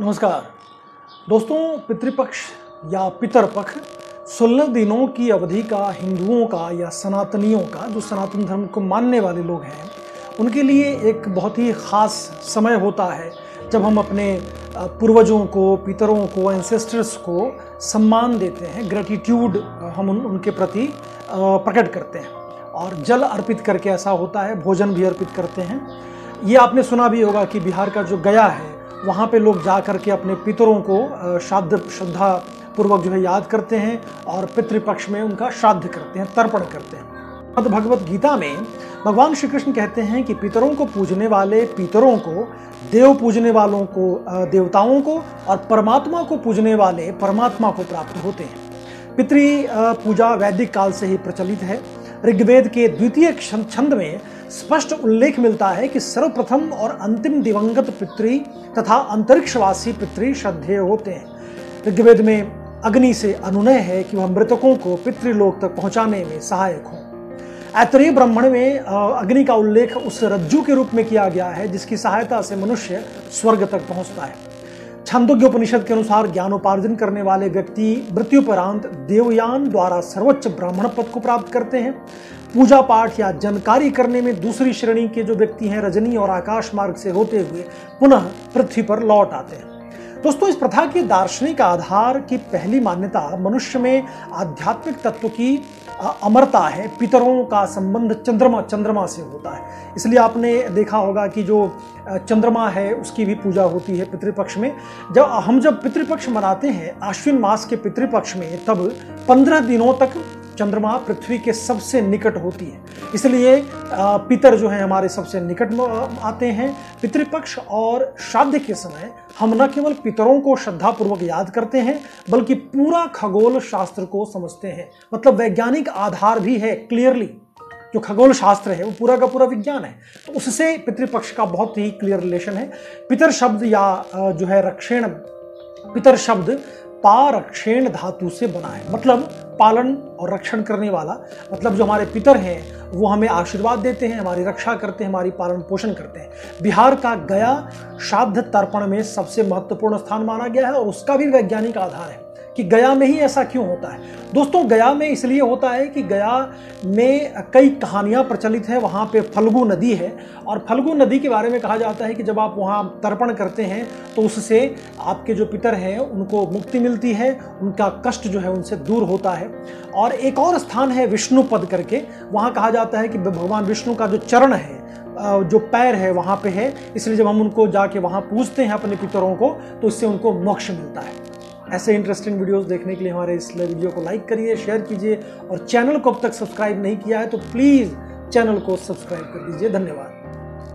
नमस्कार। दोस्तों पितृपक्ष या पितरपक्ष सोलह दिनों की अवधि का हिंदुओं का या सनातनियों का जो सनातन धर्म को मानने वाले लोग हैं उनके लिए एक बहुत ही ख़ास समय होता है जब हम अपने पूर्वजों को पितरों को एंसेस्टर्स को सम्मान देते हैं ग्रेटिट्यूड हम उन, उनके प्रति प्रकट करते हैं। और जल अर्पित करके ऐसा होता है भोजन भी अर्पित करते हैं। ये आपने सुना भी होगा कि बिहार का जो गया है वहाँ पे लोग जा कर के अपने पितरों को श्राद्ध श्रद्धा पूर्वक जो है याद करते हैं और पितृपक्ष में उनका श्राद्ध करते हैं, तर्पण करते हैं। भगवत गीता में भगवान श्री कृष्ण कहते हैं कि पितरों को पूजने वाले पितरों को, देव पूजने वालों को देवताओं को और परमात्मा को पूजने वाले परमात्मा को प्राप्त होते हैं। पितृ पूजा वैदिक काल से ही प्रचलित है। ऋग्वेद के द्वितीय छंद में स्पष्ट उल्लेख मिलता है कि सर्वप्रथम और अंतिम दिवंगत पितृ तथा अंतरिक्षवासी पितृ श्रद्धेय होते हैं। ऋग्वेद में अग्नि से अनुनय है कि वह मृतकों को पितृलोक तक पहुँचाने में सहायक हो। ऐतरीय ब्राह्मण में अग्नि का उल्लेख उस रज्जु के रूप में किया गया है, जिसकी सहायता से मनुष्य स्वर्ग तक पहुँचता है। छंदोग्य उपनिषद के अनुसार ज्ञानोपार्जन करने वाले व्यक्ति मृत्युपरांत देवयान द्वारा सर्वोच्च ब्राह्मण पद को प्राप्त करते हैं। पूजा पाठ या जानकारी करने में दूसरी श्रेणी के जो व्यक्ति हैं, रजनी और आकाश मार्ग से होते हुए पुनः पृथ्वी पर लौट आते हैं। दोस्तों, इस प्रथा के दार्शनिक आधार की पहली मान्यता मनुष्य में आध्यात्मिक तत्व की अमरता है। पितरों का संबंध चंद्रमा चंद्रमा से होता है। इसलिए आपने देखा होगा कि जो चंद्रमा है, उसकी भी पूजा होती है पितृपक्ष में। जब, हम जब पितृपक्ष मनाते हैं आश्विन मास के पितृपक्ष में, तब पंद्रह दिनों तक चंद्रमा पृथ्वी के सबसे निकट होती है। इसलिए पितर जो है हमारे सबसे निकट आते हैं। पितृपक्ष और श्राद्ध के समय हम न केवल पितरों को श्रद्धापूर्वक याद करते हैं, बल्कि पूरा खगोल शास्त्र को समझते हैं। मतलब वैज्ञानिक आधार भी है क्लियरली जो खगोल शास्त्र है, वो पूरा का पूरा विज्ञान है। तो उससे पितृपक्ष का बहुत ही क्लियर रिलेशन है। पितर शब्द या जो है रक्षेण, पितर शब्द पारक्षेण धातु से बना है। मतलब पालन और रक्षण करने वाला मतलब जो हमारे पितर हैं, वो हमें आशीर्वाद देते हैं, हमारी रक्षा करते हैं, हमारी पालन पोषण करते हैं। बिहार का गया श्राद्ध तर्पण में सबसे महत्वपूर्ण स्थान माना गया है और उसका भी वैज्ञानिक आधार है। कि गया में ही ऐसा क्यों होता है? दोस्तों, गया में इसलिए होता है कि गया में कई कहानियाँ प्रचलित हैं। वहाँ पे फल्गु नदी है और फल्गु नदी के बारे में कहा जाता है कि जब आप वहाँ तर्पण करते हैं तो उससे आपके जो पितर हैं, उनको मुक्ति मिलती है, उनका कष्ट जो है उनसे दूर होता है। और एक और स्थान है विष्णु पद करके। वहाँ कहा जाता है कि भगवान विष्णु का जो चरण है जो पैर है वहाँ पे है। इसलिए जब हम उनको जाके वहाँ पूजते हैं अपने पितरों को तो इससे उनको मोक्ष मिलता है। ऐसे इंटरेस्टिंग वीडियोस देखने के लिए हमारे इस वीडियो को लाइक करिए शेयर कीजिए और चैनल को अब तक सब्सक्राइब नहीं किया है तो प्लीज़ चैनल को सब्सक्राइब कर दीजिए। धन्यवाद।